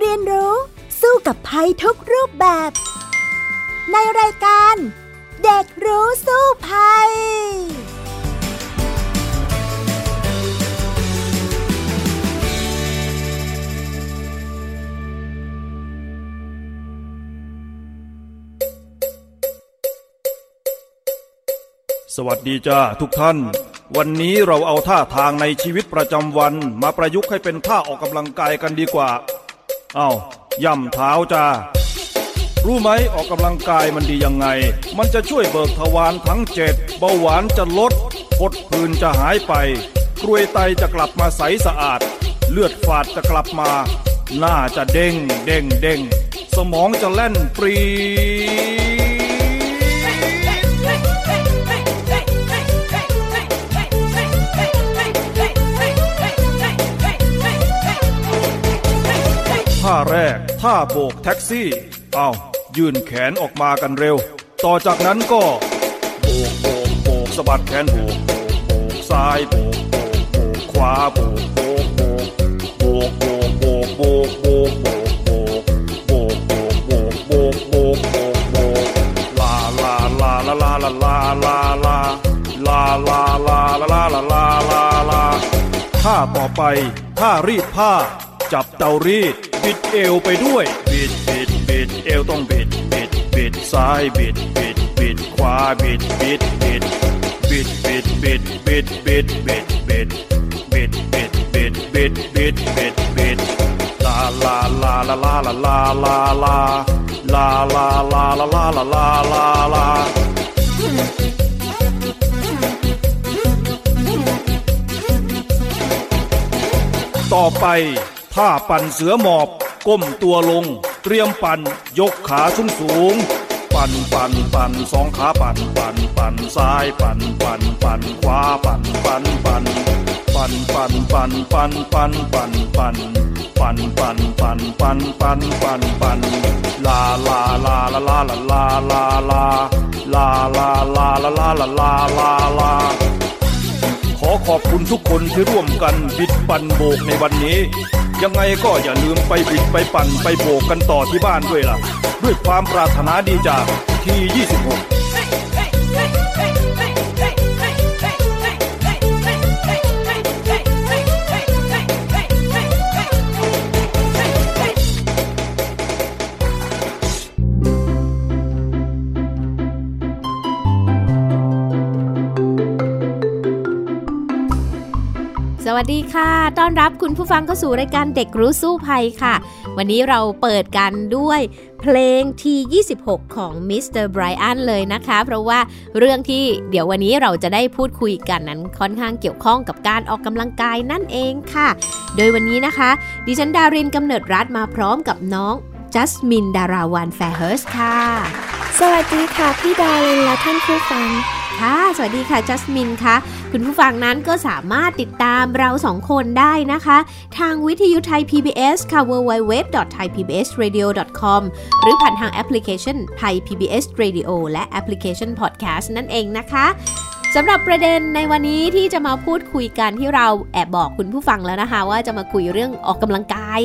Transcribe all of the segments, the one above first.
เรียนรู้ สู้กับภัยทุกรูปแบบ ในรายการ เด็กรู้สู้ภัยสวัสดีจ้าทุกท่าน วันนี้เราเอาท่าทางในชีวิตประจำวัน มาประยุกต์ให้เป็นท่าออกกำลังกายกันดีกว่า เอา้าย่ำเท้าจ้า รู้ไหมออกกำลังกายมันดียังไง มันจะช่วยเบิกทวารทั้งเจ็ดเบาหวานจะลดกดพื้นจะหายไป กรวยไตจะกลับมาใสสะอาด เลือดฝาดจะกลับมา หน้าจะเด้งเด้งเด้งสมองจะแล่นปรี แรกท่าโบกแท็กซี่ เอายื่นแขนออกมากันเร็ว ต่อจากนั้นก็ โบกโบกโบกสะบัดแขนโบกโบกโบกซ้ายโบกโบกโบกขวาโบกโบกโบกโบกโบกโบกโบกโบกโบกโบกโบกโบกโบกโบกโบกโบกโบกลาลาลาลาลาลาลาลาลาลาลาลาลาลาลาลาลาลาท่าต่อไปท่ารีดผ้า จับเตารีด บิดเอวไปด้วย บิดบิดบิดเอวต้องบิดบิดบิดซ้ายบิดบิดบิดขวาบิดบิดบิดบิดบิดบิดบิดบิดบิดบิดบิดบิดบิดบิดบิดบิดบิดลาลาลาลาลาลาลาลาลาลาลาลาลาลาลาลาลาลาต่อไป ท่าปั่นเสือหมอบ ก้มตัวลง เตรียมปั่น ยกขาสูงสูง ปั่นปั่นปั่นสองขาปั่นปั่นปั่นซ้ายปั่นปั่นปั่นขวาปั่นปั่นปั่นปั่นปั่นปั่นปั่นปั่นปั่นปั่นปั่นปั่นปั่นปั่นปั่นปั่นปั่นลาลาลาลาลาลาลาลาลาลาลาลาลาลาลาลา อขอบคุณทุกคนที่ร่วมกันบิดปั่นโบกในวันนี้ ยังไงก็อย่าลืมไปบิดไปปั่นไปโบกกันต่อที่บ้านด้วยล่ะ ด้วยความปรารถนาดีจากที 26 วัสดีค่ะ ต้อนรับคุณผู้ฟังเข้าสู่รายการเด็กรู้สู้ภัยค่ะ วันนี้เราเปิดกันด้วยเพลงที่ 26 ของมิสเตอร์ไบรอันเลยนะคะ เพราะว่าเรื่องที่เดี๋ยววันนี้เราจะได้พูดคุยกันนั้นค่อนข้างเกี่ยวข้องกับการออกกำลังกายนั่นเองค่ะ โดยวันนี้นะคะ ดิฉันดารินกำเนิดรัฐมาพร้อมกับน้องจัสมินดาราวันแฟร์เฮิร์สค่ะ สวัสดีค่ะ พี่ดารินและท่านผู้ฟัง ค่ะ สวัสดีค่ะจัสมินค่ะ คุณผู้ฟังนั้นก็สามารถติดตามเราสองคนได้นะคะ ทางวิทยุไทย PBS ค่ะ www.thaipbsradio.com หรือผ่านทางแอปพลิเคชันไทย PBS Radio และแอปพลิเคชัน Podcast นั่นเองนะคะสำหรับประเด็นในวันนี้ที่จะมาพูดคุยกันที่เราแอบบอกคุณผู้ฟังแล้วนะคะ ว่าจะมาคุยเรื่องออกกำลังกาย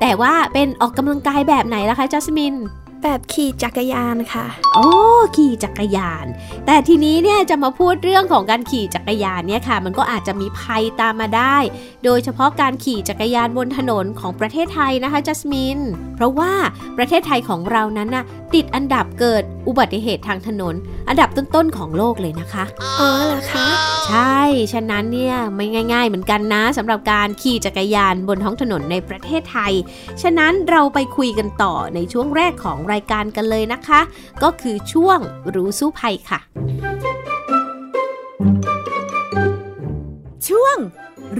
แต่ว่าเป็นออกกำลังกายแบบไหนล่ะคะจัสมิน แบบขี่จักรยานค่ะ โอ้ขี่จักรยาน แต่ทีนี้เนี่ยจะมาพูดเรื่องของการขี่จักรยานเนี่ยค่ะ มันก็อาจจะมีภัยตามมาได้ โดยเฉพาะการขี่จักรยานบนถนนของประเทศไทยนะคะจัสมิน เพราะว่าประเทศไทยของเรานั้นน่ะติดอันดับเกิดอุบัติเหตุทางถนน อันดับต้นๆของโลกเลยนะคะ อ๋อเหรอคะ ใช่ ฉะนั้นเนี่ยไม่ง่าย ๆ เหมือนกันนะสำหรับการขี่จักรยานบนท้องถนนในประเทศไทย ฉะนั้นเราไปคุยกันต่อในช่วงแรกของรายการกันเลยนะคะ ก็คือช่วงรู้สู้ภัยค่ะ ช่วง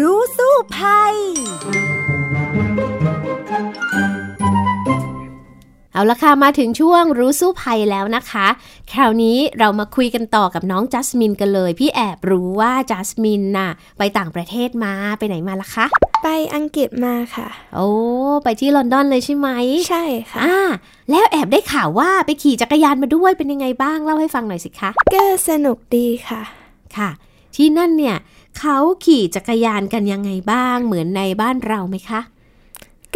รู้สู้ภัย เอาละค่ะ มาถึงช่วงรู้สู้ภัยแล้วนะคะ คราวนี้เรามาคุยกันต่อกับน้องจัสมินกันเลย พี่แอบรู้ว่าจัสมินน่ะ ไปต่างประเทศมาไปไหนมาล่ะคะ ไปอังกฤษมาค่ะ โอ้ไปที่ลอนดอนเลยใช่ไหมใช่ค่ะอ่าแล้วแอบได้ข่าวว่าไปขี่จักรยานมาด้วยเป็นยังไงบ้างเล่าให้ฟังหน่อยสิคะก็สนุกดีค่ะค่ะ ที่นั่นเนี่ยเขาขี่จักรยานกันยังไงบ้างเหมือนในบ้านเราไหมคะ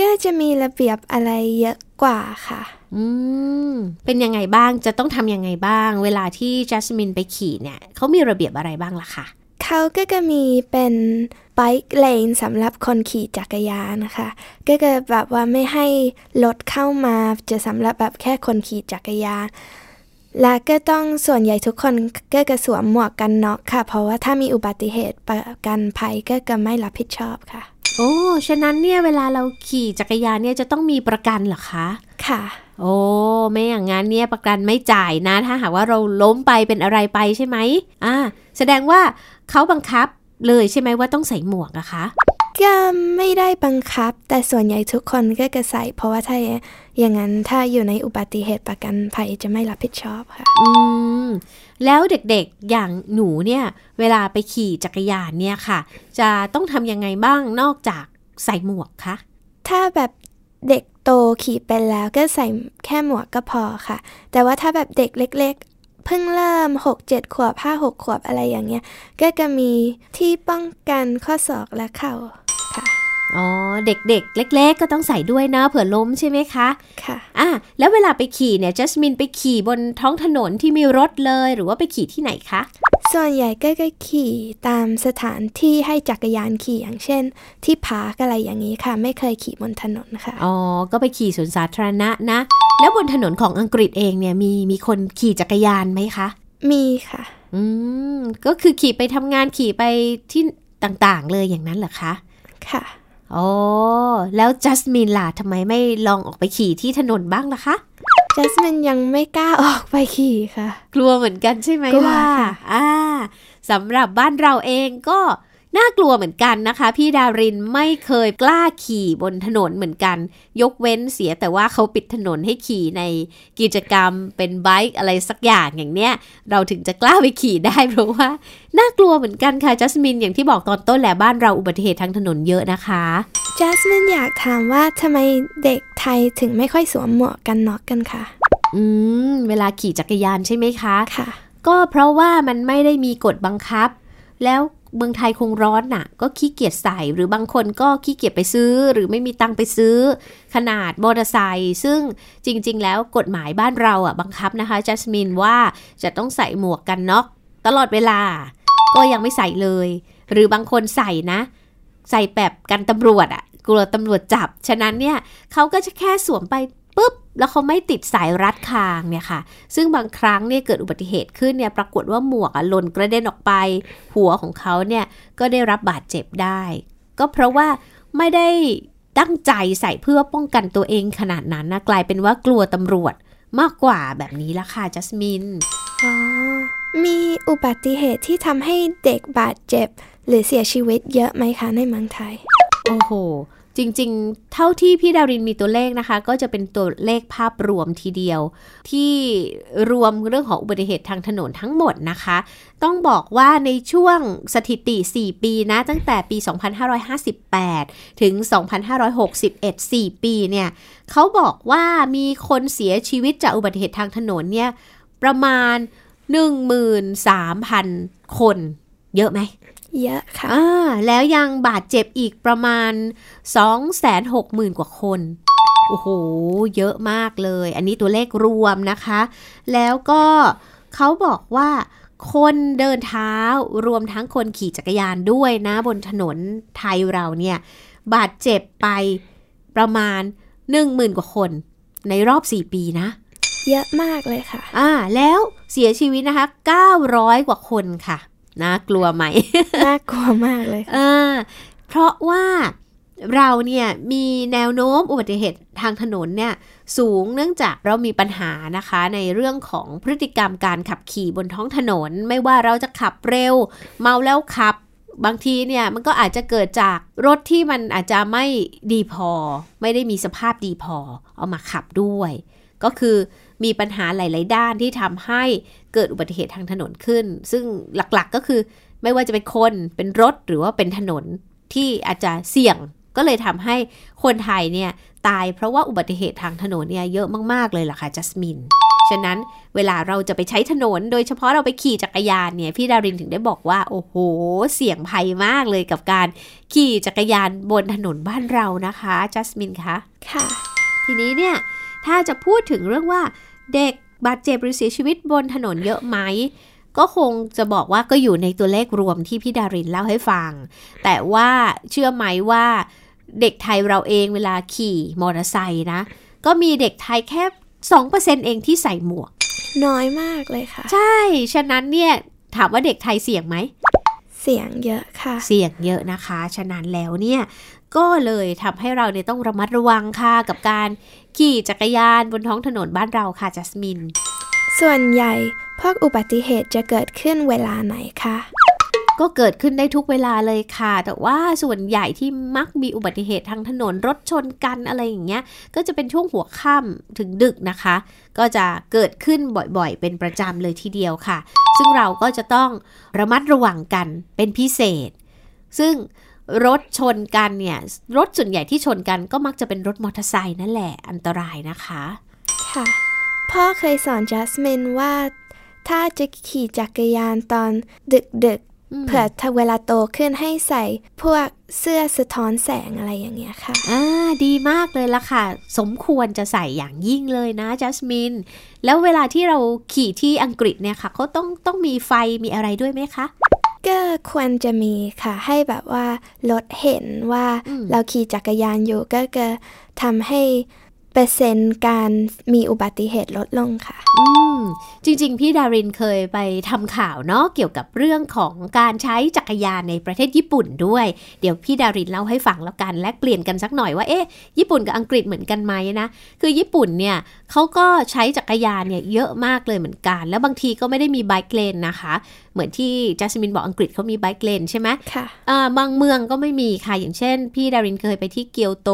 ก็จะมีระเบียบอะไรเยอะกว่าค่ะ อืม เป็นยังไงบ้าง จะต้องทำยังไงบ้าง เวลาที่จัสมินไปขี่เนี่ยเขามีระเบียบอะไรบ้างล่ะคะเขาก็จะมีเป็น bike lane สำหรับคนขี่จักรยานนะคะ ก็จะแบบว่าไม่ให้รถเข้ามา จะสำหรับแบบแค่คนขี่จักรยาน และก็ต้องส่วนใหญ่ทุกคนก็จะสวมหมวกกันน็อกค่ะ เพราะว่าถ้ามีอุบัติเหตุประกันภัยก็จะไม่รับผิดชอบค่ะ โอ้ ฉะนั้นเนี่ยเวลาเราขี่จักรยานเนี่ยจะต้องมีประกันเหรอคะ ค่ะ โอ้ ไม่อย่างนั้นเนี่ยประกันไม่จ่ายนะ ถ้าหากว่าเราล้มไปเป็นอะไรไปใช่ไหม อ่า แสดงว่าเขาบังคับเลยใช่ไหมว่าต้องใส่หมวกอะคะ ก็ไม่ได้บังคับ แต่ส่วนใหญ่ทุกคนก็จะใส่ เพราะว่าถ้าอย่างนั้นถ้าอยู่ในอุบัติเหตุประกันภัยจะไม่รับผิดชอบค่ะ อืม แล้วเด็กๆอย่างหนูเนี่ย เวลาไปขี่จักรยานเนี่ยค่ะ จะต้องทำยังไงบ้างนอกจากใส่หมวกคะถ้าแบบเด็กโตขี่เป็นแล้วก็ใส่แค่หมวกก็พอค่ะ แต่ว่าถ้าแบบเด็กเล็กๆ เพิ่งเริ่ม 6 7 ขวบ 5 6 ขวบอะไรอย่างเงี้ย ก็จะมีที่ป้องกันข้อศอกและเข่าค่ะ อ๋อ เด็กๆ เล็ก ๆ ก็ต้องใส่ด้วยนะ เผื่อล้มใช่ไหมคะ ค่ะ อะ แล้วเวลาไปขี่เนี่ยจัสมินไปขี่บนท้องถนนที่มีรถเลย หรือว่าไปขี่ที่ไหนคะ ส่วนใหญ่ก็จะขี่ตามสถานที่ให้จักรยานขี่อย่างเช่น ที่พาร์กอะไรอย่างนี้ค่ะ ไม่เคยขี่บนถนนค่ะ อ๋อ ก็ไปขี่สวนสาธารณะนะ แล้วบนถนนของอังกฤษเองเนี่ยมีมีคนขี่จักรยานไหมคะ มีค่ะ อืม ก็คือขี่ไปทำงานขี่ไปที่ต่างๆ เลยอย่างนั้นเหรอคะ ค่ะ อ๋อ แล้วจัสมินล่ะทำไมไม่ลองออกไปขี่ที่ถนนบ้างล่ะคะจัสมินยังไม่กล้าออกไปขี่ค่ะ กลัวเหมือนกันใช่ไหมกลัวล่ะค่ะอ่าสำหรับบ้านเราเองก็ น่ากลัวเหมือนกันนะคะ พี่ดารินไม่เคยกล้าขี่บนถนนเหมือนกัน ยกเว้นเสียแต่ว่าเขาปิดถนนให้ขี่ในกิจกรรมเป็นไบค์อะไรสักอย่างอย่างเนี้ย เราถึงจะกล้าไปขี่ได้เพราะว่า น่ากลัวเหมือนกันค่ะจัสมินอย่างที่บอกตอนต้นแหละบ้านเราอุบัติเหตุทางถนนเยอะนะคะจัสมินอยากถามว่าทำไมเด็กไทยถึงไม่ค่อยสวมหมวกกันน็อกกันค่ะอืมเวลาขี่จักรยานใช่ไหมคะค่ะ ก็เพราะว่ามันไม่ได้มีกฎบังคับ แล้ว เมืองไทยคงร้อนน่ะ ก็ขี้เกียจใส่หรือบางคนก็ขี้เกียจไปซื้อ หรือไม่มีตังไปซื้อ ขนาดมอเตอร์ไซค์ซึ่งจริง ๆ แล้วกฎหมายบ้านเราอะบังคับนะคะจัสมินว่าจะต้องใส่หมวกกันน็อกตลอดเวลา ก็ยังไม่ใส่เลย หรือบางคนใส่นะ ใส่แบบกันตำรวจอะกลัวตำรวจจับ ฉะนั้นเนี่ยเขาก็จะแค่สวมไป ปุ๊บแล้วเขาไม่ติดสายรัดคางเนี่ยค่ะ ซึ่งบางครั้งเนี่ยเกิดอุบัติเหตุขึ้นเนี่ยปรากฏว่าหมวกอะหล่นกระเด็นออกไป หัวของเขาเนี่ยก็ได้รับบาดเจ็บได้ ก็เพราะว่าไม่ได้ตั้งใจใส่เพื่อป้องกันตัวเองขนาดนั้นนะกลายเป็นว่ากลัวตำรวจมากกว่าแบบนี้ละค่ะจัสมินอ๋อมีอุบัติเหตุที่ทำให้เด็กบาดเจ็บ หรือเสียชีวิตเยอะไหมคะในเมืองไทย โอ้โห จริงๆ เท่าที่พี่ดารินมีตัวเลขนะคะ ก็จะเป็นตัวเลขภาพรวมทีเดียว ที่รวมเรื่องของอุบัติเหตุทางถนนทั้งหมดนะคะ ต้องบอกว่าในช่วงสถิติ 4 ปีนะ ตั้งแต่ปี 2558 ถึง 2561 4 ปีเนี่ยเขาบอกว่ามีคนเสียชีวิตจากอุบัติเหตุทางถนนเนี่ยประมาณ 13,000 คน เยอะไหม เยอะค่ะอ่าแล้วยังบาดเจ็บอีกประมาณ 260,000 กว่าคน โอ้โห เยอะมากเลย อันนี้ตัวเลขรวมนะคะ แล้วก็เขาบอกว่าคนเดินเท้ารวมทั้งคนขี่จักรยานด้วยนะ บนถนนไทยเราเนี่ย บาดเจ็บไปประมาณ 10,000 กว่าคนในรอบ 4 ปีนะ เยอะมากเลยค่ะ อ่า แล้วเสียชีวิตนะคะ 900 กว่าคนค่ะ นะกลัวไหมน่ากลัวมากเลยค่ะอ่าเพราะว่าเราเนี่ยมีแนวโน้มอุบัติเหตุทางถนนเนี่ยสูงเนื่องจากเรามีปัญหานะคะในเรื่องของพฤติกรรมการขับขี่บนท้องถนน ไม่ว่าเราจะขับเร็ว เมาแล้วขับบางทีเนี่ยมันก็อาจจะเกิดจากรถที่มันอาจจะไม่ดีพอ ไม่ได้มีสภาพดีพอ เอามาขับด้วย ก็คือมีปัญหาหลาย ๆ ด้านที่ทำให้ เกิดอุบัติเหตุทางถนนขึ้น ซึ่งหลักๆก็คือไม่ว่าจะเป็นคนเป็นรถหรือว่าเป็นถนนที่อาจจะเสี่ยงก็เลยทำให้คนไทยเนี่ยตายเพราะว่าอุบัติเหตุทางถนนเนี่ยเยอะมากๆเลยล่ะค่ะจัสมิน ฉะนั้นเวลาเราจะไปใช้ถนน โดยเฉพาะเราไปขี่จักรยานเนี่ยพี่ดารินถึงได้บอกว่า โอ้โห เสี่ยงภัยมากเลยกับการขี่จักรยานบนถนนบ้านเรานะคะจัสมินคะ ค่ะ ทีนี้เนี่ยถ้าจะพูดถึงเรื่องว่าเด็ก บาดเจ็บหรือเสียชีวิตบนถนนเยอะไหม ก็คงจะบอกว่าก็อยู่ในตัวเลขรวมที่พี่ดารินเล่าให้ฟัง แต่ว่าเชื่อไหมว่าเด็กไทยเราเองเวลาขี่มอเตอร์ไซค์นะ ก็มีเด็กไทยแค่2%เองที่ใส่หมวก น้อยมากเลยค่ะ ใช่ ฉะนั้นเนี่ยถามว่าเด็กไทยเสี่ยงไหม เสียงเยอะค่ะ เสี่ยงเยอะนะคะ ฉะนั้นแล้วเนี่ย ก็เลยทำให้เราเนี่ยต้องระมัดระวังค่ะกับการขี่จักรยานบนท้องถนนบ้านเราค่ะจัสมิน ส่วนใหญ่พวกอุบัติเหตุจะเกิดขึ้นเวลาไหนคะก็เกิดขึ้นได้ทุกเวลาเลยค่ะ แต่ว่าส่วนใหญ่ที่มักมีอุบัติเหตุทางถนนรถชนกันอะไรอย่างเงี้ย ก็จะเป็นช่วงหัวค่ำถึงดึกนะคะ ก็จะเกิดขึ้นบ่อยๆ เป็นประจำเลยทีเดียวค่ะ ซึ่งเราก็จะต้องระมัดระวังกันเป็นพิเศษ ซึ่ง รถชนกันเนี่ย รถส่วนใหญ่ที่ชนกันก็มักจะเป็นรถมอเตอร์ไซค์นั่นแหละอันตรายนะคะ ค่ะ พ่อเคยสอนจัสมินว่า ถ้าจะขี่จักรยานตอนดึกอืมๆเผื่อถ้าเวลาโตขึ้นให้ใส่พวกเสื้อสะท้อนแสงอะไรอย่างเงี้ยค่ะ อ่า ดีมากเลยละค่ะ สมควรจะใส่อย่างยิ่งเลยนะจัสมิน แล้วเวลาที่เราขี่ที่อังกฤษเนี่ยค่ะเขาต้องต้องมีไฟมีอะไรด้วยไหมคะ ก็ควรจะมีค่ะ ให้แบบว่ารถเห็นว่าอืมเราขี่จักรยานอยู่ก็จะทำให้เปอร์เซ็นต์การมีอุบัติเหตุลดลงค่ะ อืม จริง ๆ พี่ดารินเคยไปทำข่าวเนาะเกี่ยวกับเรื่องของการใช้จักรยานในประเทศญี่ปุ่นด้วย เดี๋ยวพี่ดารินเล่าให้ฟังแล้วกัน และเปลี่ยนกันสักหน่อยว่า เอ๊ะ ญี่ปุ่นกับอังกฤษเหมือนกันไหมนะ คือญี่ปุ่นเนี่ยเขาก็ใช้จักรยานเนี่ยเยอะมากเลยเหมือนกัน แล้วบางทีก็ไม่ได้มีไบค์เลนนะคะ เหมือนที่จัสมินบอกอังกฤษเขามีไบค์เลนใช่ไหมค่ะอ่าบางเมืองก็ไม่มีค่ะ อย่างเช่น พี่ดารินเคยไปที่เกียวโต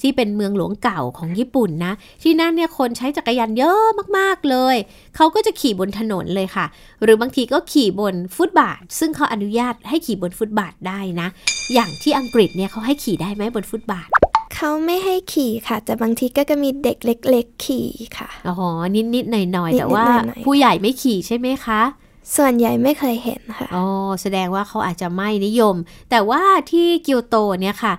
ที่เป็นเมืองหลวงเก่าของญี่ปุ่นนะ ที่นั่นเนี่ยคนใช้จักรยานเยอะมากๆเลย เขาก็จะขี่บนถนนเลยค่ะ หรือบางทีก็ขี่บนฟุตบาท ซึ่งเขาอนุญาตให้ขี่บนฟุตบาทได้นะ อย่างที่อังกฤษเนี่ยเขาให้ขี่ได้ไหมบนฟุตบาทเขาไม่ให้ขี่ค่ะ แต่บางทีก็จะมีเด็กเล็ก ๆ ขี่ค่ะอ๋อนิดๆหน่อยๆนิดๆแต่ว่าหน่อยๆผู้ใหญ่ไม่ขี่ใช่ไหมคะส่วนใหญ่ไม่เคยเห็นค่ะ อ๋อ แสดงว่าเขาอาจจะไม่นิยม แต่ว่าที่เกียวโตเนี่ยค่ะ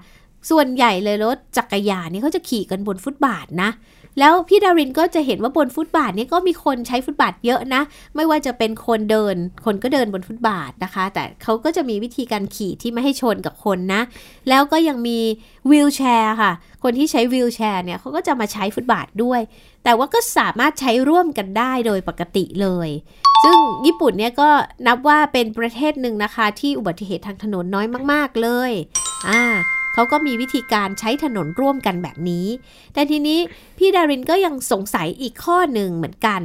ส่วนใหญ่เลยรถจักรยานนี่เขาจะขี่กันบนฟุตบาทนะ แล้วพี่ดารินก็จะเห็นว่าบนฟุตบาทนี่ก็มีคนใช้ฟุตบาทเยอะนะ ไม่ว่าจะเป็นคนเดิน คนก็เดินบนฟุตบาทนะคะ แต่เขาก็จะมีวิธีการขี่ที่ไม่ให้ชนกับคนนะ แล้วก็ยังมีวีลแชร์ค่ะ คนที่ใช้วีลแชร์เนี่ยเขาก็จะมาใช้ฟุตบาทด้วย แต่ว่าก็สามารถใช้ร่วมกันได้โดยปกติเลย ซึ่งญี่ปุ่นเนี่ยก็นับว่าเป็นประเทศหนึ่งนะคะ ที่อุบัติเหตุทางถนนน้อยมาก ๆเลย อ่า เขาก็มีวิธีการใช้ถนนร่วมกันแบบนี้ แต่ทีนี้พี่ดารินก็ยังสงสัยอีกข้อหนึ่งเหมือนกัน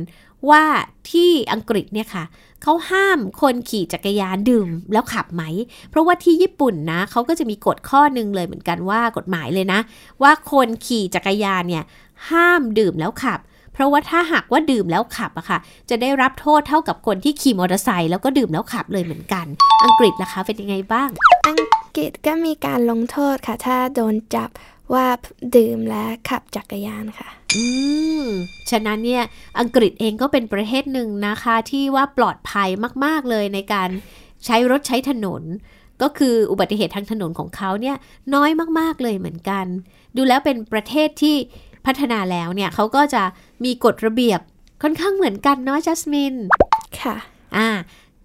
ว่าที่อังกฤษเนี่ยค่ะเขาห้ามคนขี่จักรยานดื่มแล้วขับไหม เพราะว่าที่ญี่ปุ่นนะเขาก็จะมีกฎข้อหนึ่งเลยเหมือนกันว่ากฎหมายเลยนะ ว่าคนขี่จักรยานเนี่ยห้ามดื่มแล้วขับเพราะว่าถ้าหากว่าดื่มแล้วขับอะค่ะ จะได้รับโทษเท่ากับคนที่ขี่มอเตอร์ไซค์แล้วก็ดื่มแล้วขับเลยเหมือนกัน อังกฤษล่ะคะเป็นยังไงบ้าง อัง กฤษก็มีการลงโทษค่ะ ถ้าโดนจับว่าดื่มและขับจักรยานค่ะ อืม ฉะนั้นเนี่ย อังกฤษเองก็เป็นประเทศหนึ่งนะคะ ที่ว่าปลอดภัยมาก ๆ เลยในการใช้รถใช้ถนน ก็คืออุบัติเหตุทางถนนของเขาเนี่ย น้อยมาก ๆ เลยเหมือนกัน ดูแล้วเป็นประเทศที่พัฒนาแล้วเนี่ยเขาก็จะมีกฎระเบียบค่อนข้างเหมือนกันเนาะจัสมิน ค่ะ อ่า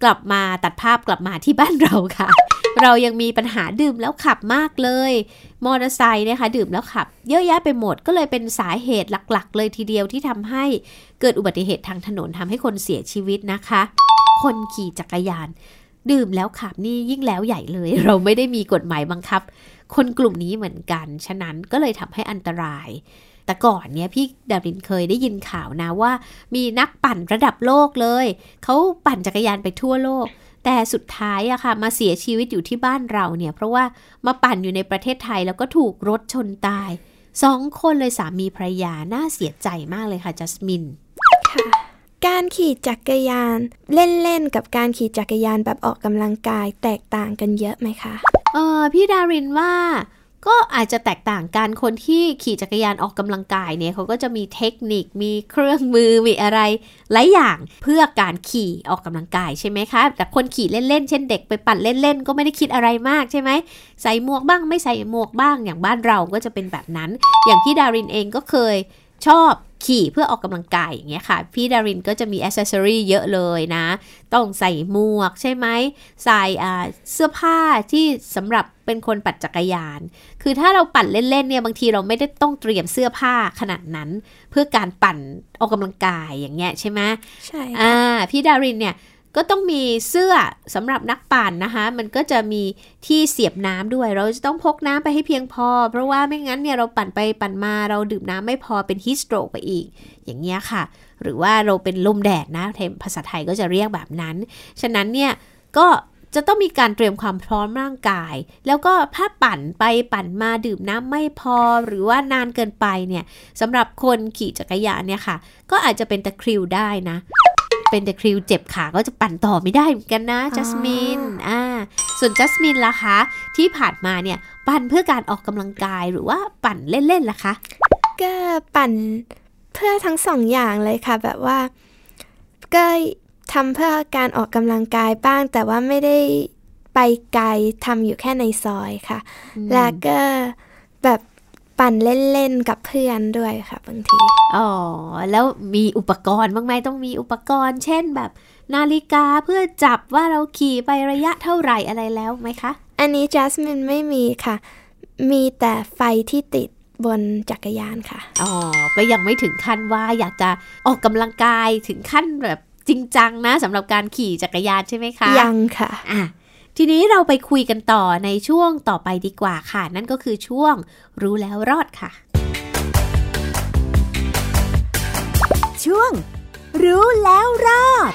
กลับมาตัดภาพกลับมาที่บ้านเราค่ะ เรายังมีปัญหาดื่มแล้วขับมากเลย มอเตอร์ไซค์เนี่ยค่ะดื่มแล้วขับ เยอะแยะไปหมดก็เลยเป็นสาเหตุหลักๆ เลยทีเดียวที่ทำให้เกิดอุบัติเหตุทางถนนทำให้คนเสียชีวิตนะคะ คนขี่จักรยาน ดื่มแล้วขับนี่ยิ่งแล้วใหญ่เลย เราไม่ได้มีกฎหมายบังคับ คนกลุ่มนี้เหมือนกัน ฉะนั้นก็เลยทำให้อันตรายแต่ก่อนเนี่ยพี่ดารินเคยได้ยินข่าวนะว่า มีนักปั่นระดับโลกเลย เขาปั่นจักรยานไปทั่วโลก แต่สุดท้ายอะค่ะ มาเสียชีวิตอยู่ที่บ้านเราเนี่ย เพราะว่ามาปั่นอยู่ในประเทศไทยแล้วก็ถูกรถชนตายสองคนเลยสามีภรรยาน่าเสียใจมากเลยค่ะจัสมินค่ะการขี่จักรยานเล่นๆกับการขี่จักรยานแบบออกกำลังกายแตกต่างกันเยอะไหมคะเออพี่ดารินว่า ก็อาจจะแตกต่างกันคนที่ขี่จักรยานออกกำลังกายเนี่ยเขาก็จะมีเทคนิคมีเครื่องมือมีอะไรหลายอย่างเพื่อการขี่ออกกำลังกายใช่ไหมคะแต่คนขี่เล่นๆเช่นเด็กไปปั่นเล่นๆก็ไม่ได้คิดอะไรมากใช่ไหมใส่หมวกบ้างไม่ใส่หมวกบ้างอย่างบ้านเราก็จะเป็นแบบนั้น อย่างที่ดารินเองก็เคยชอบ ขี่เพื่อออกกำลังกายอย่างเงี้ยค่ะ พี่ดารินก็จะมีอ c เซอรี่เยอะเลยนะ ต้องใส่หมวกใช่ไหมใส่เสื้อผ้าที่สำหรับเป็นคนปั่นจักรยาน คือถ้าเราปั่นเล่นๆเนี่ยบางทีเราไม่ได้ต้องเตรียมเสื้อผ้าขนาดนั้น เพื่อการปั่นออกกำลังกายอย่างเงี้ยใช่ไหมใช่อ่าพี่ดารินเนี่ย ก็ต้องมีเสื้อสำหรับนักปั่นนะคะ มันก็จะมีที่เสียบน้ำด้วย เราจะต้องพกน้ำไปให้เพียงพอ เพราะว่าไม่งั้นเนี่ยเราปั่นไปปั่นมาเราดื่มน้ำไม่พอเป็นฮิสโตรกไปอีก อย่างเงี้ยค่ะ หรือว่าเราเป็นลมแดดนะภาษาไทยก็จะเรียกแบบนั้น ฉะนั้นเนี่ยก็จะต้องมีการเตรียมความพร้อมร่างกาย แล้วก็ถ้าปั่นไปปั่นมาดื่มน้ำไม่พอ หรือว่านานเกินไปเนี่ยสำหรับคนขี่จักรยานเนี่ยค่ะ ก็อาจจะเป็นตะคริวได้นะ เป็นตะคริวเจ็บขาก็จะปั่นต่อไม่ได้เหมือนกันนะจัสมินอ่าส่วนจัสมินล่ะคะที่ผ่านมาเนี่ยปั่นเพื่อการออกกำลังกายหรือว่าปั่นเล่นๆล่ะคะก็ปั่นเพื่อทั้งสองอย่างเลยค่ะ แบบว่าก็ทำเพื่อการออกกำลังกายบ้าง แต่ว่าไม่ได้ไปไกลทำอยู่แค่ในซอยค่ะ แล้วก็แบบ ปั่นเล่นๆกับเพื่อนด้วยค่ะบางที อ๋อ แล้วมีอุปกรณ์บ้างไหมต้องมีอุปกรณ์ เช่นแบบ นาฬิกาเพื่อจับว่าเราขี่ไประยะเท่าไหร่อะไรแล้วไหมคะ อันนี้จัสมินไม่มีค่ะ มีแต่ไฟที่ติดบนจักรยานค่ะ อ๋อ ก็ยังไม่ถึงขั้นว่าอยากจะออกกำลังกายถึงขั้นแบบจริงจังนะสำหรับการขี่จักรยานใช่ไหมคะ ยังค่ะ อะ ทีนี้เราไปคุยกันต่อในช่วงต่อไปดีกว่าค่ะ นั่นก็คือช่วงรู้แล้วรอดค่ะ ช่วง รู้แล้วรอด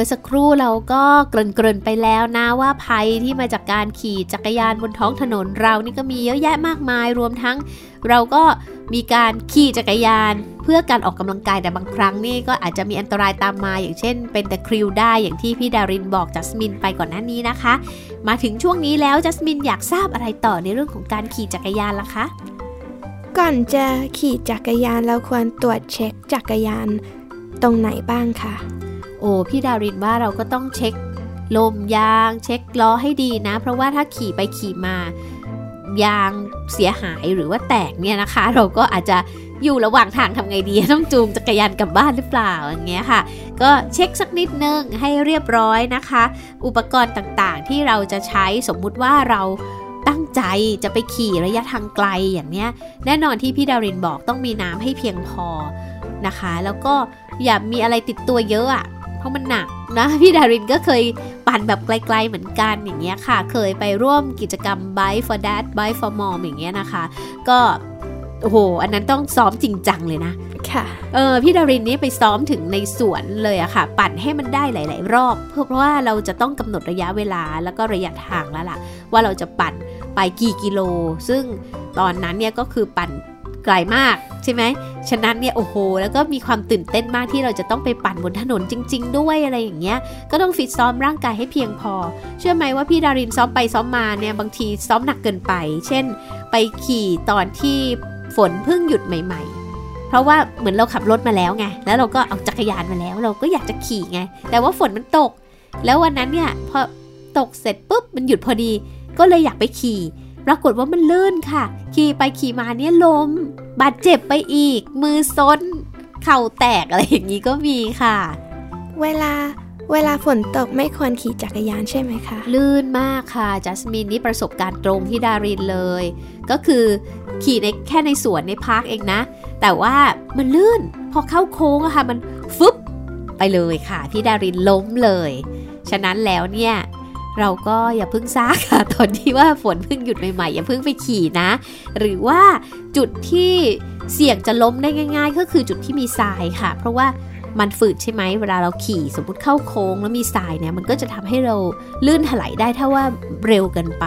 มื่อสักครู่เราก็เกริ่นๆไปแล้วนะว่าภัยที่มาจากการขี่จักรยานบนท้องถนนเรานี่ก็มีเยอะแยะมากมายรวมทั้ง เราก็มีการขี่จักรยานเพื่อการออกกำลังกายแต่บางครั้งนี่ก็อาจจะมีอันตรายตามมาอย่างเช่น เป็นตะคริวได้อย่างที่พี่ดารินบอกจัสมินไปก่อนหน้านี้นะคะ มาถึงช่วงนี้แล้วจัสมินอยากทราบอะไรต่อในเรื่องของการขี่จักรยานล่ะคะก่อนจะขี่จักรยานเราควรตรวจเช็คจักรยานตรงไหนบ้างคะ โอ้พี่ดารินว่าเราก็ต้องเช็คลมยางเช็คล้อให้ดีนะ เพราะว่าถ้าขี่ไปขี่มายางเสียหายหรือว่าแตกเนี่ยนะคะ เราก็อาจจะอยู่ระหว่างทางทำไงดี ต้องจูงจักรยานกลับบ้านหรือเปล่าอย่างเงี้ยค่ะ ก็เช็คสักนิดนึงให้เรียบร้อยนะคะ อุปกรณ์ต่างๆ ที่เราจะใช้สมมุติว่าเราตั้งใจจะไปขี่ระยะทางไกลอย่างเนี้ย แน่นอนที่พี่ดารินบอกต้องมีน้ำให้เพียงพอนะคะ แล้วก็อย่ามีอะไรติดตัวเยอะอะ เพราะมันหนักนะพี่ดารินก็เคยปั่นแบบไกลๆเหมือนกันอย่างเงี้ยค่ะ เคยไปร่วมกิจกรรม Bike for Dad Bike for Mom อย่างเงี้ยนะคะ ก็โอ้โห อันนั้นต้องซ้อมจริงจังเลยนะ ค่ะ เออ พี่ดารินนี่ไปซ้อมถึงในสวนเลยอะค่ะ ปั่นให้มันได้หลาย ๆ รอบ เพราะว่าเราจะต้องกำหนดระยะเวลาแล้วก็ระยะทางแล้วล่ะ ว่าเราจะปั่นไปกี่กิโล ซึ่งตอนนั้นเนี่ยก็คือปั่น ไกลมากใช่ไหมฉะนั้นเนี่ยโอ้โห แล้วก็มีความตื่นเต้นมากที่เราจะต้องไปปั่นบนถนนจริง ๆ ด้วยอะไรอย่างเงี้ย ก็ต้องฟิตซ้อมร่างกายให้เพียงพอ เชื่อไหมว่าพี่ดารินซ้อมไปซ้อมมาเนี่ยบางทีซ้อมหนักเกินไป เช่น ไปขี่ตอนที่ฝนเพิ่งหยุดใหม่ๆเพราะว่าเหมือนเราขับรถมาแล้วไง แล้วเราก็เอาจักรยานมาแล้ว เราก็อยากจะขี่ไง แต่ว่าฝนมันตก แล้ววันนั้นเนี่ยพอตกเสร็จปุ๊บมันหยุดพอดี ก็เลยอยากไปขี่ รากฏว่ามันลื่นค่ะ ขี่ไปขี่มาเนี่ยล้ม บาดเจ็บไปอีก มือซ้น เข่าแตกอะไรอย่างนี้ก็มีค่ะ เวลาเวลาฝนตกไม่ควรขี่จักรยานใช่ไหมคะ ลื่นมากค่ะจัสมินนี่ประสบการณ์ตรงที่ดารินเลย ก็คือขี่ในแค่ในสวนในพาร์คเองนะ แต่ว่ามันลื่น พอเข้าโค้งอะค่ะ มันฟึบไปเลยค่ะ พี่ดารินล้มเลย ฉะนั้นแล้วเนี่ย เราก็อย่าเพิ่งซ่าค่ะ ตอนที่ว่าฝนเพิ่งหยุดใหม่ๆ อย่าเพิ่งไปขี่นะ หรือว่าจุดที่เสี่ยงจะล้มได้ง่าย ๆ ก็คือจุดที่มีทรายค่ะ เพราะว่ามันฝืดใช่ไหมเวลาเราขี่สมมติเข้าโค้งแล้วมีทรายเนี่ยมันก็จะทำให้เราลื่นถลายได้ถ้าว่าเร็วเกินไป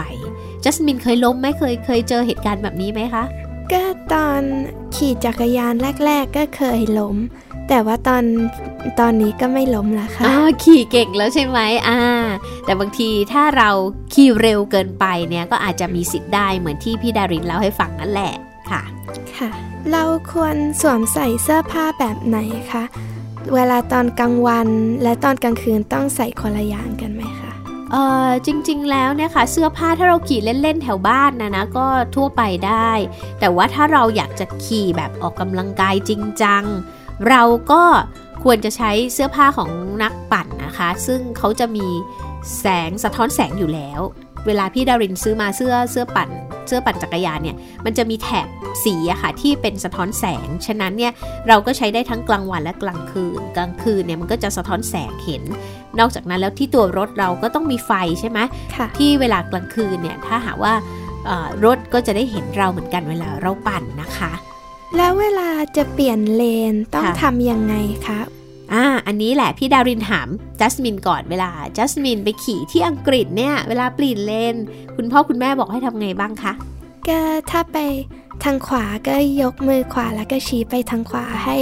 จัสมินเคยล้มไหมเคยเคยเจอเหตุการณ์แบบนี้ไหมคะก็ตอนขี่จักรยานแรก ๆ ก็เคยล้ม แต่ว่าตอนตอนนี้ก็ไม่ล้มแล้วค่ะอ่าขี่เก่งแล้วใช่ไหมอ่า แต่บางทีถ้าเราขี่เร็วเกินไปเนี่ยก็อาจจะมีสิทธิ์ได้เหมือนที่พี่ดารินเล่าให้ฟังนั่นแหละค่ะ ค่ะ เราควรสวมใส่เสื้อผ้าแบบไหนคะเวลาตอนกลางวันและตอนกลางคืนต้องใส่คนละอย่างกันไหมคะเออจริงๆแล้วเนี่ยค่ะเสื้อผ้าถ้าเราขี่เล่นๆแถวบ้านนะนะก็ทั่วไปได้ แต่ว่าถ้าเราอยากจะขี่แบบออกกำลังกายจริงจัง เราก็ควรจะใช้เสื้อผ้าของนักปั่นนะคะ ซึ่งเขาจะมีแสงสะท้อนแสงอยู่แล้ว เวลาพี่ดารินซื้อมาเสื้อเสื้อปั่น เสื้อปั่นจักรยานเนี่ย มันจะมีแถบสีอะค่ะที่เป็นสะท้อนแสง ฉะนั้นเนี่ยเราก็ใช้ได้ทั้งกลางวันและกลางคืน กลางคืนเนี่ยมันก็จะสะท้อนแสงเห็น นอกจากนั้นแล้วที่ตัวรถเราก็ต้องมีไฟใช่ไหมค่ะที่เวลากลางคืนเนี่ยถ้าหากว่าเอ่อรถก็จะได้เห็นเราเหมือนกันเวลาเราปั่นนะคะ แล้วเวลาจะเปลี่ยนเลนต้องค่ะทำยังไงคะอ่า อันนี้แหละพี่ดารินถามจัสมินก่อนเวลาจัสมินไปขี่ที่อังกฤษเนี่ย เวลาเปลี่ยนเลน คุณพ่อคุณแม่บอกให้ทำไงบ้างคะก็ถ้าไปทางขวาก็ยกมือขวาแล้วก็ชี้ไปทางขวาให้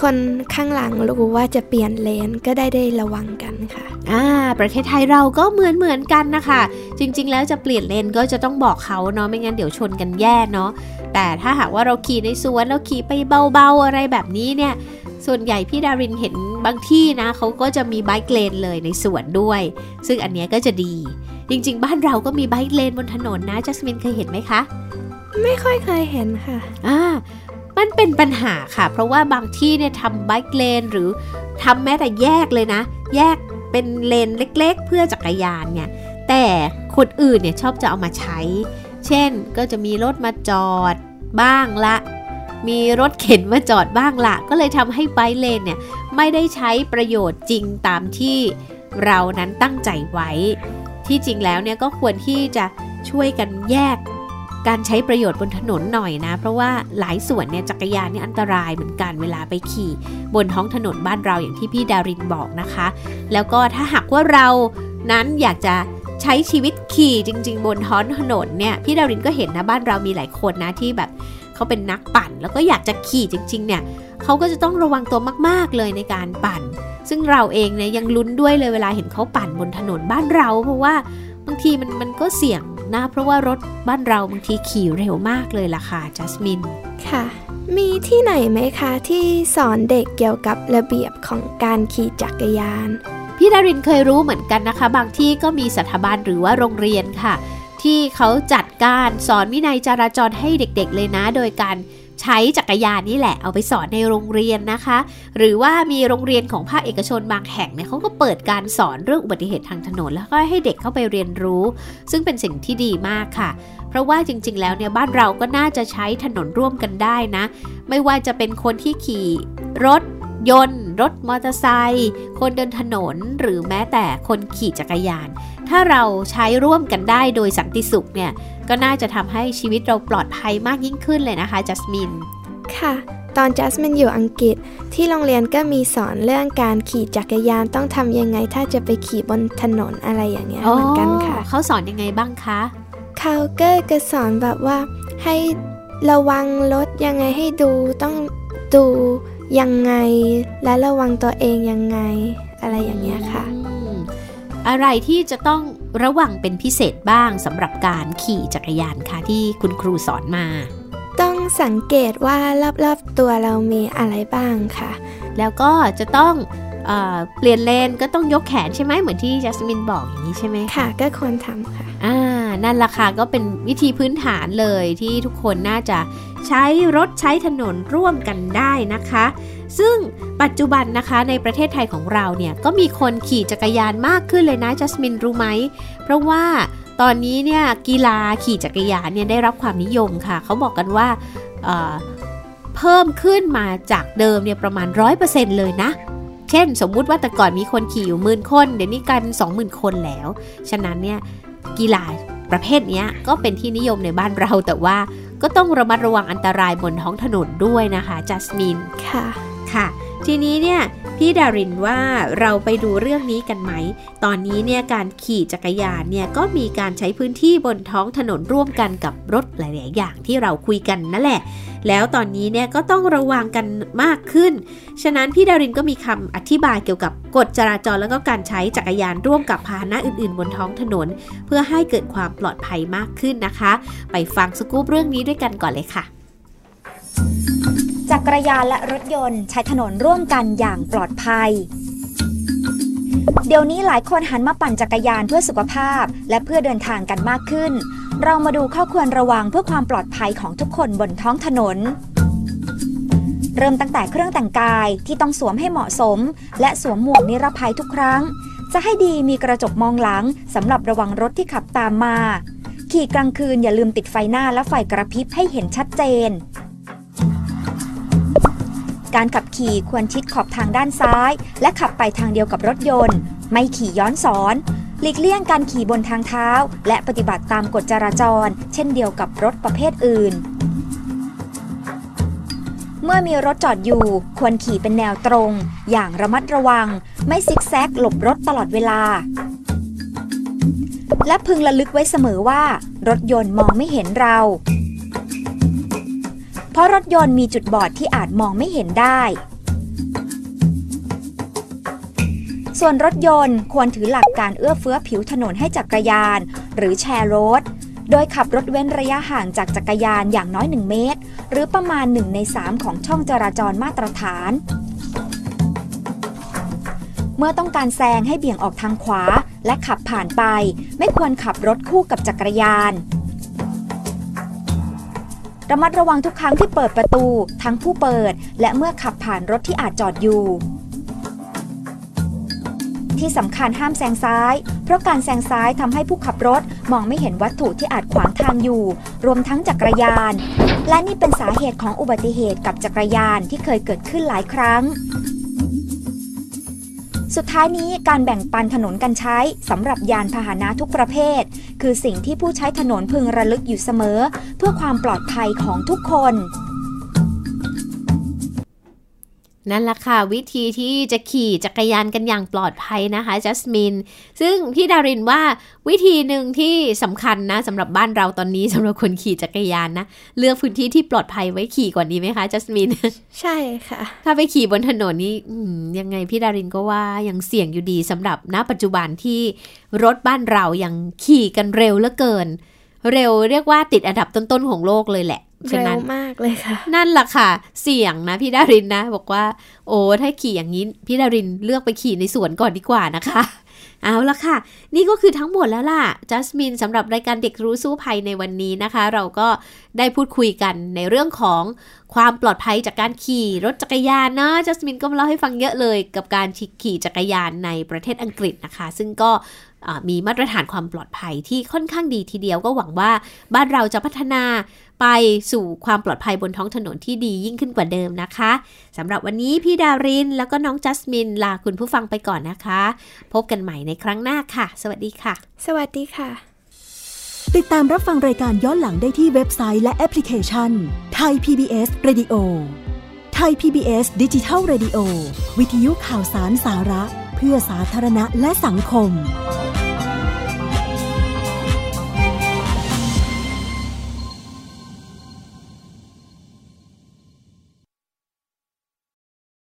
คนข้างหลังรู้ว่าจะเปลี่ยนเลนก็ได้ได้ระวังกันค่ะ อ่า ประเทศไทยเราก็เหมือนเหมือนกันนะคะ จริง ๆ แล้วจะเปลี่ยนเลนก็จะต้องบอกเขาเนาะไม่งั้นเดี๋ยวชนกันแย่เนาะ แต่ถ้าหากว่าเราขี่ในสวนเราขี่ไปเบาๆอะไรแบบนี้เนี่ย ส่วนใหญ่พี่ดารินเห็นบางที่นะเขาก็จะมีไบค์เลนเลยในสวนด้วย ซึ่งอันเนี้ยก็จะดี จริงๆ บ้านเราก็มีไบค์เลนบนถนนนะจัสมินเคยเห็นไหมคะ ไม่ค่อยเคยเห็นค่ะอ่ามันเป็นปัญหาค่ะ เพราะว่าบางที่เนี่ยทำไบค์เลนหรือทำแม้แต่แยกเลยนะ แยกเป็นเลนเล็ก ๆ เพื่อจักรยานเนี่ยแต่คนอื่นเนี่ยชอบจะเอามาใช้ เช่นก็จะมีรถมาจอดบ้างละ มีรถเข็นมาจอดบ้างละ ก็เลยทำให้ไบเลนเนี่ยไม่ได้ใช้ประโยชน์จริงตามที่เรานั้นตั้งใจไว้ ที่จริงแล้วเนี่ยก็ควรที่จะช่วยกันแยกการใช้ประโยชน์บนถนนหน่อยนะ เพราะว่าหลายส่วนเนี่ยจักรยานเนี่ยอันตรายเหมือนกันเวลาไปขี่ บนท้องถนนบ้านเราอย่างที่พี่ดารินบอกนะคะ แล้วก็ถ้าหากว่าเรานั้นอยากจะ ใช้ชีวิตขี่จริง ๆ บนท้องถนนเนี่ยพี่ดารินก็เห็นนะบ้านเรามีหลายคนนะที่แบบเขาเป็นนักปั่น แล้วก็อยากจะขี่จริง ๆ เนี่ยเขาก็จะต้องระวังตัวมาก ๆ เลยในการปั่น ซึ่งเราเองเนี่ยยังลุ้นด้วยเลยเวลาเห็นเขาปั่นบนถนนบ้านเรา เพราะว่าบางทีมันมันก็เสี่ยงนะเพราะว่ารถบ้านเราบางทีขี่เร็วมากเลยล่ะค่ะจัสมินค่ะ มีที่ไหนไหมคะที่สอนเด็กเกี่ยวกับระเบียบของการขี่จักรยาน พี่ดารินเคยรู้เหมือนกันนะคะ บางที่ก็มีสถาบันหรือว่าโรงเรียนค่ะ ที่เขาจัดการสอนวินัยจราจรให้เด็กๆเลยนะ โดยการใช้จักรยานนี่แหละเอาไปสอนในโรงเรียนนะคะ หรือว่ามีโรงเรียนของภาคเอกชนบางแห่งเนี่ยเขาก็เปิดการสอนเรื่องอุบัติเหตุทางถนน แล้วก็ให้เด็กเข้าไปเรียนรู้ ซึ่งเป็นสิ่งที่ดีมากค่ะ เพราะว่าจริง ๆ แล้วเนี่ยบ้านเราก็น่าจะใช้ถนนร่วมกันได้นะ ไม่ว่าจะเป็นคนที่ขี่รถ ยนต์ รถมอเตอร์ไซค์คนเดินถนนหรือแม้แต่คนขี่จักรยาน ถ้าเราใช้ร่วมกันได้โดยสันติสุขเนี่ย ก็น่าจะทำให้ชีวิตเราปลอดภัยมากยิ่งขึ้นเลยนะคะจัสมิน ค่ะตอนจัสมินอยู่อังกฤษที่โรงเรียนก็มีสอนเรื่องการขี่จักรยานต้องทำยังไง ถ้าจะไปขี่บนถนนอะไรอย่างเงี้ยเหมือนกันค่ะ เขาสอนยังไงบ้างคะเขาก็จะสอนแบบว่าให้ระวังรถยังไงให้ดูต้องดู ยังไง และระวังตัวเองยังไง อะไรอย่างเงี้ยค่ะอืมอะไรที่จะต้องระวังเป็นพิเศษบ้างสำหรับการขี่จักรยานคะที่คุณครูสอนมา ต้องสังเกตว่ารอบๆตัวเรามีอะไรบ้างค่ะ แล้วก็จะต้องเออเปลี่ยนเลนก็ต้องยกแขนใช่ไหมเหมือนที่จัสมินบอกอย่างนี้ใช่ไหมค่ะ ก็ควรทำค่ะ อ่า นั่นราคาก็เป็นวิธีพื้นฐานเลยที่ทุกคนน่าจะใช้รถใช้ถนนร่วมกันได้นะคะ ซึ่งปัจจุบันนะคะในประเทศไทยของเราเนี่ยก็มีคนขี่จักรยานมากขึ้นเลยนะจัสมินรู้ไหม เพราะว่าตอนนี้เนี่ยกีฬาขี่จักรยานเนี่ยได้รับความนิยมค่ะ เขาบอกกันว่าเเพิ่มขึ้นมาจากเดิมเนี่ยประมาณ 100%เลยนะเช่นสมมุติว่าแต่ก่อนมีคนขี่อยู่หมื่นคน เดี๋ยวนี้กลายเป็น20,000คนแล้ว ฉะนั้นเนี่ยกีฬา ประเภทเนี้ยก็เป็นที่นิยมในบ้านเราแต่ว่าก็ต้องระมัดระวังอันตรายบนท้องถนนด้วยนะคะจัสมินค่ะค่ะ ทีนี้เนี่ย พี่ดารินว่าเราไปดูเรื่องนี้กันไหม ตอนนี้เนี่ยการขี่จักรยานเนี่ยก็มีการใช้พื้นที่บนท้องถนนร่วมกันกับรถหลาย ๆ อย่างที่เราคุยกันนั่นแหละ แล้วตอนนี้เนี่ยก็ต้องระวังกันมากขึ้น ฉะนั้นพี่ดารินก็มีคำอธิบายเกี่ยวกับกฎจราจรแล้วก็การใช้จักรยานร่วมกับพาหนะอื่น ๆ บนท้องถนน เพื่อให้เกิดความปลอดภัยมากขึ้นนะคะ ไปฟังสกู๊ปเรื่องนี้ด้วยกันก่อนเลยค่ะ จักรยานและรถยนต์ใช้ถนนร่วมกันอย่างปลอดภัย เดี๋ยวนี้หลายคนหันมาปั่นจักรยานเพื่อสุขภาพ และเพื่อเดินทางกันมากขึ้น เรามาดูข้อควรระวังเพื่อความปลอดภัยของทุกคนบนท้องถนน เริ่มตั้งแต่เครื่องแต่งกายที่ต้องสวมให้เหมาะสม และสวมหมวกนิรภัยทุกครั้ง จะให้ดีมีกระจกมองหลังสำหรับระวังรถที่ขับตามมา ขี่กลางคืนอย่าลืมติดไฟหน้าและไฟกระพริบให้เห็นชัดเจน การขับขี่ควรชิดขอบทางด้านซ้าย และขับไปทางเดียวกับรถยนต์ ไม่ขี่ย้อนสอน หลีกเลี่ยงการขี่บนทางเท้า และปฏิบัติตามกฎจราจร เช่นเดียวกับรถประเภทอื่น เมื่อมีรถจอดอยู่ ควรขี่เป็นแนวตรง อย่างระมัดระวัง ไม่ซิกแซกหลบรถตลอดเวลาและพึงระลึกไว้เสมอว่า รถยนต์มองไม่เห็นเรา เพราะรถยนต์มีจุดบอดที่อาจมองไม่เห็นได้ ส่วนรถยนต์ควรถือหลักการเอื้อเฟื้อผิวถนนให้จักรยาน หรือแชร์รถ โดยขับรถเว้นระยะห่างจากจักรยานอย่างน้อย 1 เมตร หรือประมาณ 1 ใน 3 ของช่องจราจรมาตรฐาน เมื่อต้องการแซงให้เบี่ยงออกทางขวาและขับผ่านไป ไม่ควรขับรถคู่กับจักรยาน ระมัดระวังทุกครั้งที่เปิดประตู ทั้งผู้เปิด และเมื่อขับผ่านรถที่อาจจอดอยู่ ที่สำคัญห้ามแซงซ้าย เพราะการแซงซ้ายทำให้ผู้ขับรถมองไม่เห็นวัตถุที่อาจขวางทางอยู่ รวมทั้งจักรยาน และนี่เป็นสาเหตุของอุบัติเหตุกับจักรยานที่เคยเกิดขึ้นหลายครั้ง สุดท้ายนี้การแบ่งปันถนนกันใช้สำหรับยานพาหนะทุกประเภท คือสิ่งที่ผู้ใช้ถนนพึงระลึกอยู่เสมอ เพื่อความปลอดภัยของทุกคน นั่นแหละค่ะ วิธีที่จะขี่จักรยานกันอย่างปลอดภัยนะคะจัสมิน ซึ่งพี่ดารินว่าวิธีหนึ่งที่สำคัญนะสำหรับบ้านเราตอนนี้สำหรับคนขี่จักรยานนะ เลือกพื้นที่ที่ปลอดภัยไว้ขี่ก่อนดีไหมคะจัสมิน ใช่ค่ะ ถ้าไปขี่บนถนนนี่ยังไงพี่ดารินก็ว่ายังเสี่ยงอยู่ดีสำหรับณปัจจุบันที่รถบ้านเรายังขี่กันเร็วเหลือเกิน เร็วเรียกว่าติดอันดับต้นๆของโลกเลยแหละ เร็วมากเลยค่ะ นั่นแหละค่ะ เสี่ยงนะพี่ดารินนะ บอกว่า โอ้ถ้าขี่อย่างนี้พี่ดารินเลือกไปขี่ในสวนก่อนดีกว่านะคะ เอาละค่ะ นี่ก็คือทั้งหมดแล้วล่ะจัสมินสำหรับรายการเด็กรู้สู้ภัยในวันนี้นะคะ เราก็ได้พูดคุยกันในเรื่องของความปลอดภัยจากการขี่รถจักรยานนะจัสมินก็มาเล่าให้ฟังเยอะเลย กับการขี่จักรยานในประเทศอังกฤษนะคะ ซึ่งก็ มีมาตรฐานความปลอดภัยที่ค่อนข้างดีทีเดียวก็หวังว่าบ้านเราจะพัฒนาไปสู่ความปลอดภัยบนท้องถนนที่ดียิ่งขึ้นกว่าเดิมนะคะสำหรับวันนี้พี่ดาริน แล้วก็น้องจัสมินลาคุณผู้ฟังไปก่อนนะคะ พบกันใหม่ในครั้งหน้าค่ะ สวัสดีค่ะ สวัสดีค่ะ ติดตามรับฟังรายการย้อนหลังได้ที่เว็บไซต์และแอปพลิเคชันไทย PBS Radio ไทย PBS ดิจิทัล Radio วิทยุข่าวสารสาระเพื่อสาธารณะและสังคม